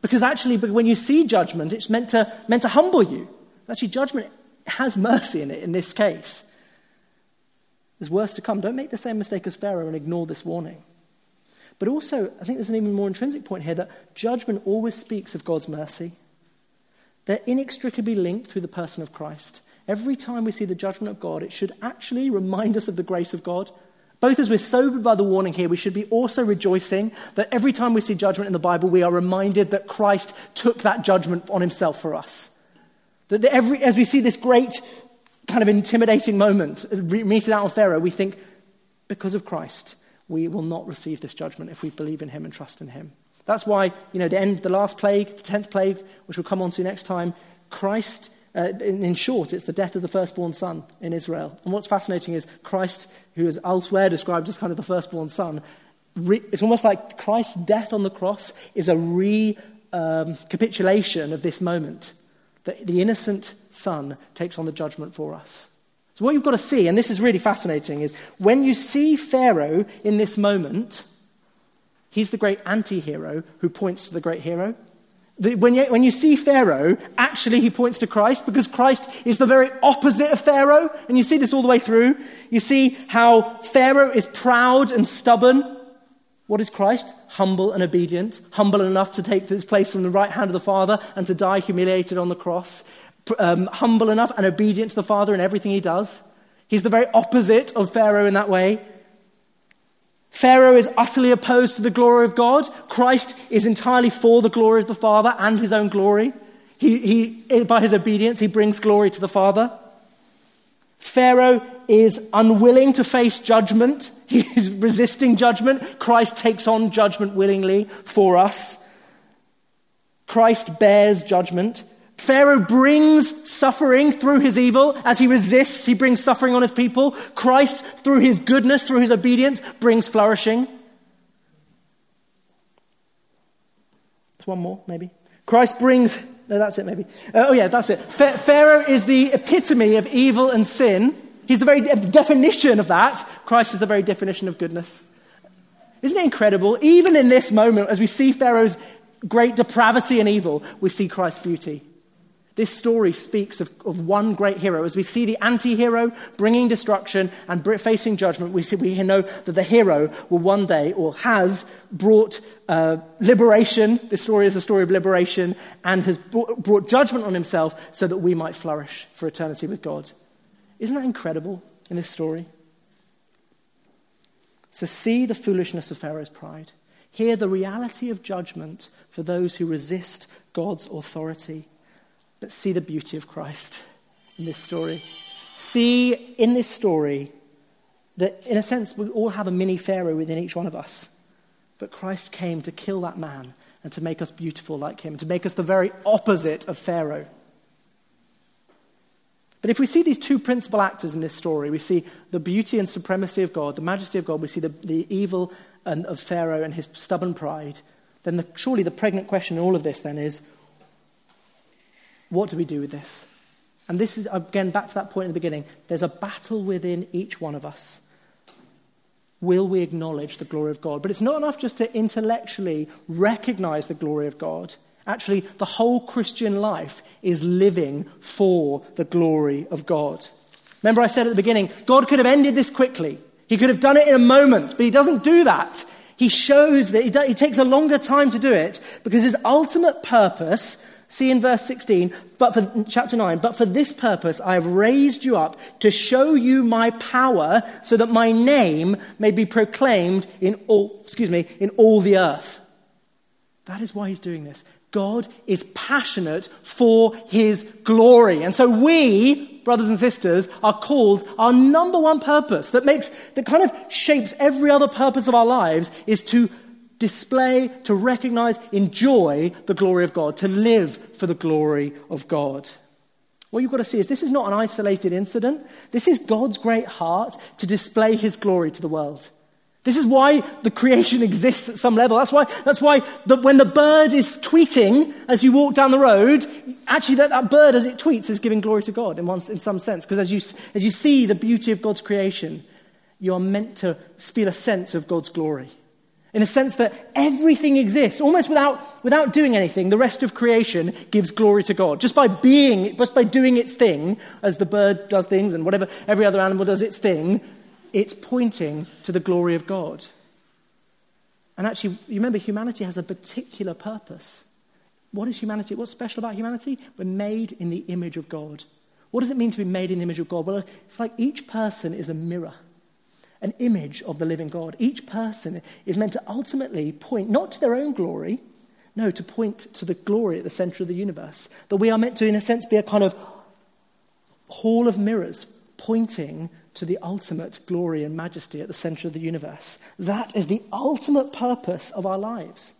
because actually, when you see judgment, it's meant to, meant to humble you. Actually, judgment has mercy in it in this case. There's worse to come. Don't make the same mistake as Pharaoh and ignore this warning. But also, I think there's an even more intrinsic point here that judgment always speaks of God's mercy. They're inextricably linked through the person of Christ. Every time we see the judgment of God, it should actually remind us of the grace of God. Both as we're sobered by the warning here, we should be also rejoicing that every time we see judgment in the Bible, we are reminded that Christ took that judgment on himself for us. That every, as we see this great kind of intimidating moment meted out on Pharaoh, we think, because of Christ, we will not receive this judgment if we believe in him and trust in him. That's why, you know, the end, the last plague, the tenth plague, which we'll come on to next time, Christ, uh, in, in, short, it's the death of the firstborn son in Israel. And what's fascinating is Christ, who is elsewhere described as kind of the firstborn son, re, it's almost like Christ's death on the cross is a recapitulation um, of this moment. That the innocent son takes on the judgment for us. So, what you've got to see, and this is really fascinating, is when you see Pharaoh in this moment, he's the great anti hero who points to the great hero. When you, when you see Pharaoh, actually he points to Christ because Christ is the very opposite of Pharaoh. And you see this all the way through. You see how Pharaoh is proud and stubborn, what is Christ? Humble and obedient, humble enough to take his place from the right hand of the Father and to die humiliated on the cross, um, humble enough and obedient to the Father in everything he does. He's the very opposite of Pharaoh in that way. Pharaoh is utterly opposed to the glory of God. Christ is entirely for the glory of the Father and his own glory. He, he, by his obedience, he brings glory to the Father. Pharaoh is unwilling to face judgment. He is resisting judgment. Christ takes on judgment willingly for us. Christ bears judgment. Pharaoh brings suffering through his evil. As he resists, he brings suffering on his people. Christ, through his goodness, through his obedience, brings flourishing. There's one more, maybe. Christ brings no, that's it, maybe. Uh, oh, yeah, that's it. Pharaoh is the epitome of evil and sin. He's the very definition of that. Christ is the very definition of goodness. Isn't it incredible? Even in this moment, as we see Pharaoh's great depravity and evil, we see Christ's beauty. This story speaks of, of one great hero. As we see the anti hero bringing destruction and facing judgment, we, see, we know that the hero will one day, or has, brought uh, liberation. This story is a story of liberation and has brought, brought judgment on himself so that we might flourish for eternity with God. Isn't that incredible in this story? So, see the foolishness of Pharaoh's pride. Hear the reality of judgment for those who resist God's authority. But see the beauty of Christ in this story. See in this story that, in a sense, we all have a mini Pharaoh within each one of us. But Christ came to kill that man and to make us beautiful like him, to make us the very opposite of Pharaoh. But if we see these two principal actors in this story, we see the beauty and supremacy of God, the majesty of God, we see the, the evil of Pharaoh and his stubborn pride, then the, surely the pregnant question in all of this then is what do we do with this? And this is, again, back to that point in the beginning. There's a battle within each one of us. Will we acknowledge the glory of God? But it's not enough just to intellectually recognize the glory of God. Actually, the whole Christian life is living for the glory of God. Remember, I said at the beginning, God could have ended this quickly. He could have done it in a moment, but He doesn't do that. He shows that He, he takes a longer time to do it because His ultimate purpose See in verse 16, but for chapter 9, but for this purpose I have raised you up to show you my power so that my name may be proclaimed in all, excuse me, in all the earth. That is why he's doing this. God is passionate for his glory. And so we, brothers and sisters, are called our number one purpose that makes, that kind of shapes every other purpose of our lives is to display, to recognize, enjoy the glory of God, to live for the glory of God. What you've got to see is this is not an isolated incident. This is God's great heart to display his glory to the world. This is why the creation exists at some level. That's why, that's why the, when the bird is tweeting as you walk down the road, actually that, that bird as it tweets is giving glory to God in, one, in some sense. Because as you, as you see the beauty of God's creation, you are meant to feel a sense of God's glory. In a sense that everything exists, almost without, without doing anything, the rest of creation gives glory to God. Just by being, just by doing its thing, as the bird does things and whatever every other animal does its thing, it's pointing to the glory of God. And actually, you remember, humanity has a particular purpose. What is humanity? What's special about humanity? We're made in the image of God. What does it mean to be made in the image of God? Well, it's like each person is a mirror, an image of the living God. Each person is meant to ultimately point not to their own glory, no, to point to the glory at the center of the universe. That we are meant to, in a sense, be a kind of hall of mirrors pointing to the ultimate glory and majesty at the center of the universe. That is the ultimate purpose of our lives.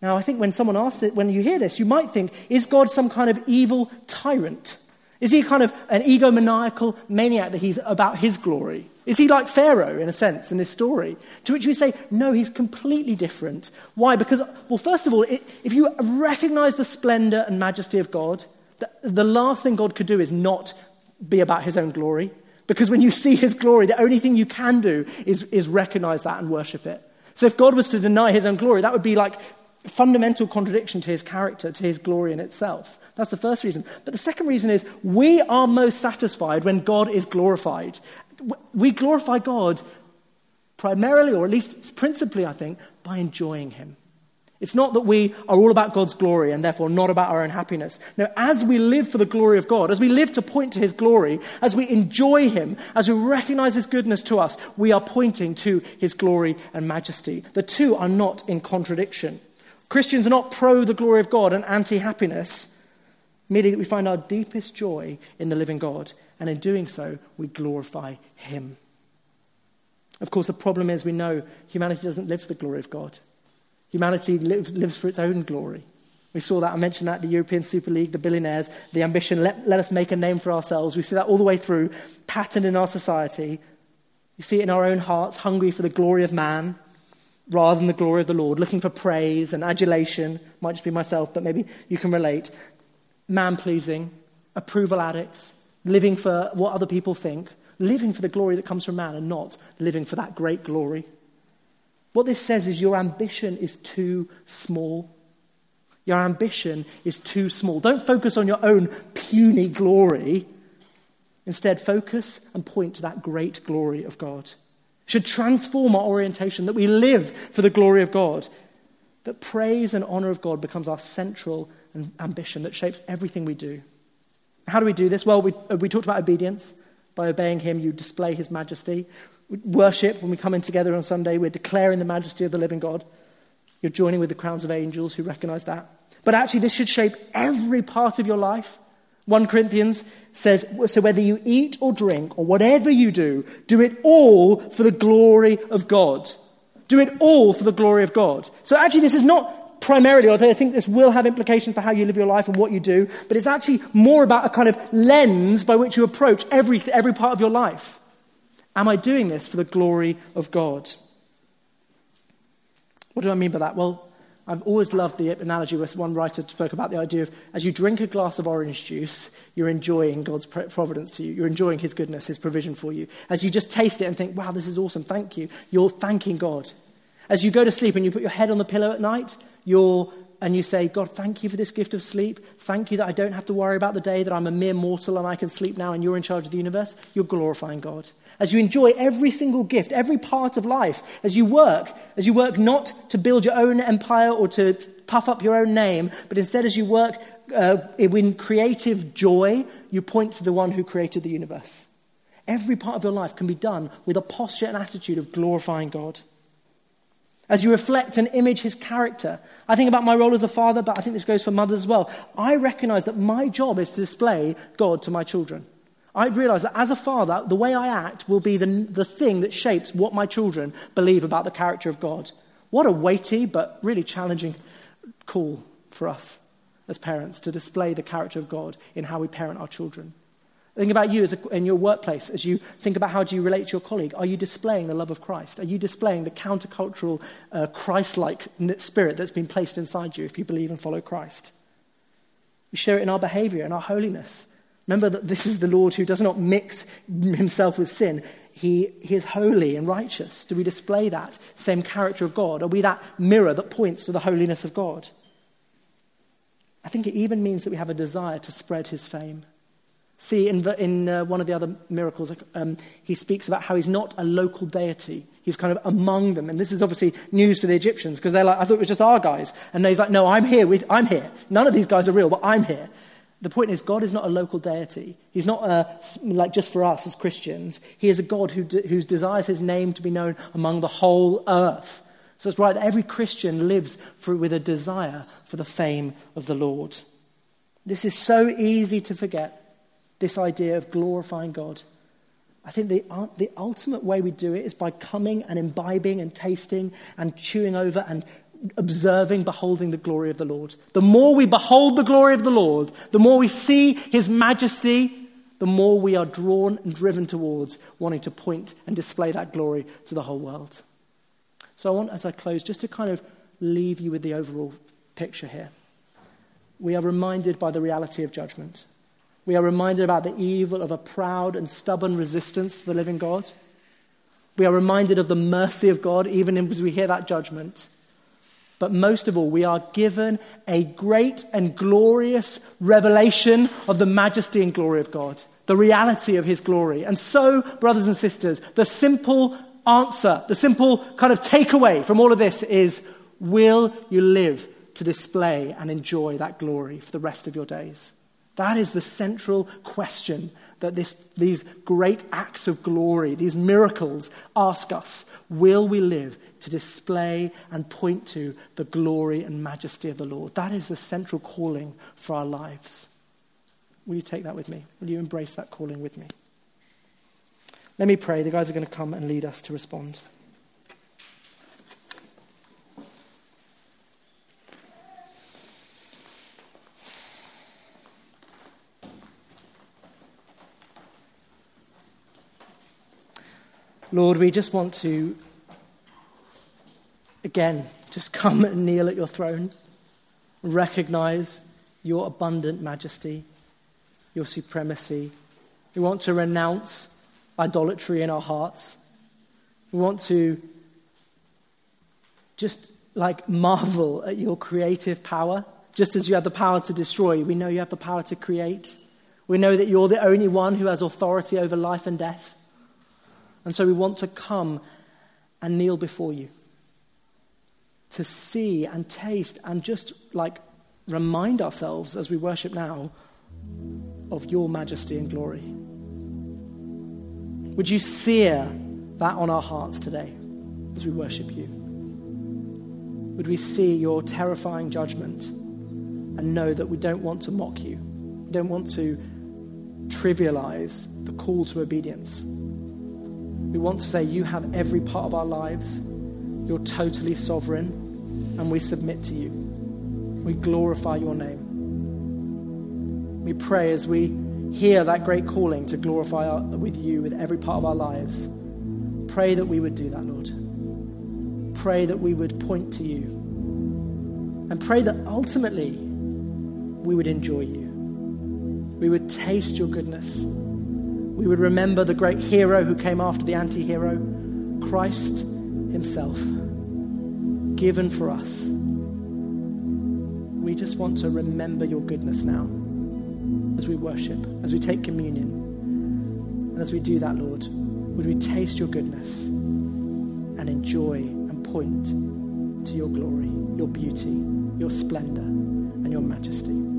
Now, I think when someone asks it, when you hear this, you might think, is God some kind of evil tyrant? Is he kind of an egomaniacal maniac that he's about his glory? Is he like Pharaoh, in a sense, in this story? To which we say, no, he's completely different. Why? Because, well, first of all, if you recognize the splendor and majesty of God, the last thing God could do is not be about his own glory. Because when you see his glory, the only thing you can do is, is recognize that and worship it. So if God was to deny his own glory, that would be like fundamental contradiction to his character, to his glory in itself. That's the first reason. But the second reason is we are most satisfied when God is glorified. We glorify God primarily, or at least principally, I think, by enjoying him. It's not that we are all about God's glory and therefore not about our own happiness. No, as we live for the glory of God, as we live to point to His glory, as we enjoy Him, as we recognize His goodness to us, we are pointing to His glory and majesty. The two are not in contradiction. Christians are not pro the glory of God and anti happiness, merely that we find our deepest joy in the living God, and in doing so, we glorify Him. Of course, the problem is we know humanity doesn't live for the glory of God. Humanity lives, lives for its own glory. We saw that, I mentioned that, the European Super League, the billionaires, the ambition, let, let us make a name for ourselves. We see that all the way through, patterned in our society. You see it in our own hearts, hungry for the glory of man rather than the glory of the Lord, looking for praise and adulation. Might just be myself, but maybe you can relate. Man pleasing, approval addicts, living for what other people think, living for the glory that comes from man and not living for that great glory. What this says is your ambition is too small. Your ambition is too small. Don't focus on your own puny glory. Instead, focus and point to that great glory of God. Should transform our orientation that we live for the glory of God, that praise and honor of God becomes our central ambition that shapes everything we do. How do we do this? Well, we, uh, we talked about obedience. By obeying Him, you display His majesty worship, when we come in together on Sunday, we're declaring the majesty of the living God. You're joining with the crowns of angels who recognize that. But actually, this should shape every part of your life. 1 Corinthians says, So whether you eat or drink or whatever you do, do it all for the glory of God. Do it all for the glory of God. So actually, this is not primarily, although I think this will have implications for how you live your life and what you do, but it's actually more about a kind of lens by which you approach every, every part of your life. Am I doing this for the glory of God? What do I mean by that? Well, I've always loved the analogy where one writer spoke about the idea of as you drink a glass of orange juice, you're enjoying God's providence to you. You're enjoying His goodness, His provision for you. As you just taste it and think, wow, this is awesome, thank you, you're thanking God. As you go to sleep and you put your head on the pillow at night, you're and you say, God, thank you for this gift of sleep. Thank you that I don't have to worry about the day that I'm a mere mortal and I can sleep now and you're in charge of the universe. You're glorifying God as you enjoy every single gift, every part of life, as you work, as you work not to build your own empire or to puff up your own name, but instead as you work uh, in creative joy, you point to the one who created the universe. Every part of your life can be done with a posture and attitude of glorifying God. As you reflect and image his character. I think about my role as a father, but I think this goes for mothers as well. I recognize that my job is to display God to my children. I realize that as a father, the way I act will be the, the thing that shapes what my children believe about the character of God. What a weighty but really challenging call for us as parents to display the character of God in how we parent our children. Think about you a, in your workplace as you think about how do you relate to your colleague. Are you displaying the love of Christ? Are you displaying the countercultural, uh, Christ like spirit that's been placed inside you if you believe and follow Christ? We share it in our behavior and our holiness. Remember that this is the Lord who does not mix himself with sin. He, he is holy and righteous. Do we display that same character of God? Are we that mirror that points to the holiness of God? I think it even means that we have a desire to spread his fame. See, in, in uh, one of the other miracles, um, he speaks about how he's not a local deity. He's kind of among them. And this is obviously news to the Egyptians because they're like, I thought it was just our guys. And he's like, no, I'm here. With, I'm here. None of these guys are real, but I'm here. The point is, God is not a local deity. He's not uh, like just for us as Christians. He is a God who, de- desires his name to be known among the whole earth. So it's right that every Christian lives for, with a desire for the fame of the Lord. This is so easy to forget this idea of glorifying God. I think the, uh, the ultimate way we do it is by coming and imbibing and tasting and chewing over and observing, beholding the glory of the Lord. The more we behold the glory of the Lord, the more we see his majesty, the more we are drawn and driven towards wanting to point and display that glory to the whole world. So I want, as I close, just to kind of leave you with the overall picture here. We are reminded by the reality of judgment. We are reminded about the evil of a proud and stubborn resistance to the living God. We are reminded of the mercy of God even as we hear that judgment. But most of all, we are given a great and glorious revelation of the majesty and glory of God, the reality of His glory. And so, brothers and sisters, the simple answer, the simple kind of takeaway from all of this is will you live to display and enjoy that glory for the rest of your days? That is the central question that this, these great acts of glory, these miracles, ask us. Will we live to display and point to the glory and majesty of the Lord? That is the central calling for our lives. Will you take that with me? Will you embrace that calling with me? Let me pray. The guys are going to come and lead us to respond. Lord, we just want to, again, just come and kneel at your throne, recognize your abundant majesty, your supremacy. We want to renounce idolatry in our hearts. We want to just like marvel at your creative power. Just as you have the power to destroy, we know you have the power to create. We know that you're the only one who has authority over life and death. And so we want to come and kneel before you to see and taste and just like remind ourselves as we worship now of your majesty and glory. Would you sear that on our hearts today as we worship you? Would we see your terrifying judgment and know that we don't want to mock you? We don't want to trivialize the call to obedience. We want to say, You have every part of our lives. You're totally sovereign, and we submit to you. We glorify your name. We pray as we hear that great calling to glorify our, with you with every part of our lives. Pray that we would do that, Lord. Pray that we would point to you. And pray that ultimately we would enjoy you. We would taste your goodness we would remember the great hero who came after the anti hero, Christ Himself, given for us. We just want to remember your goodness now as we worship, as we take communion. And as we do that, Lord, would we taste your goodness and enjoy and point to your glory, your beauty, your splendor, and your majesty.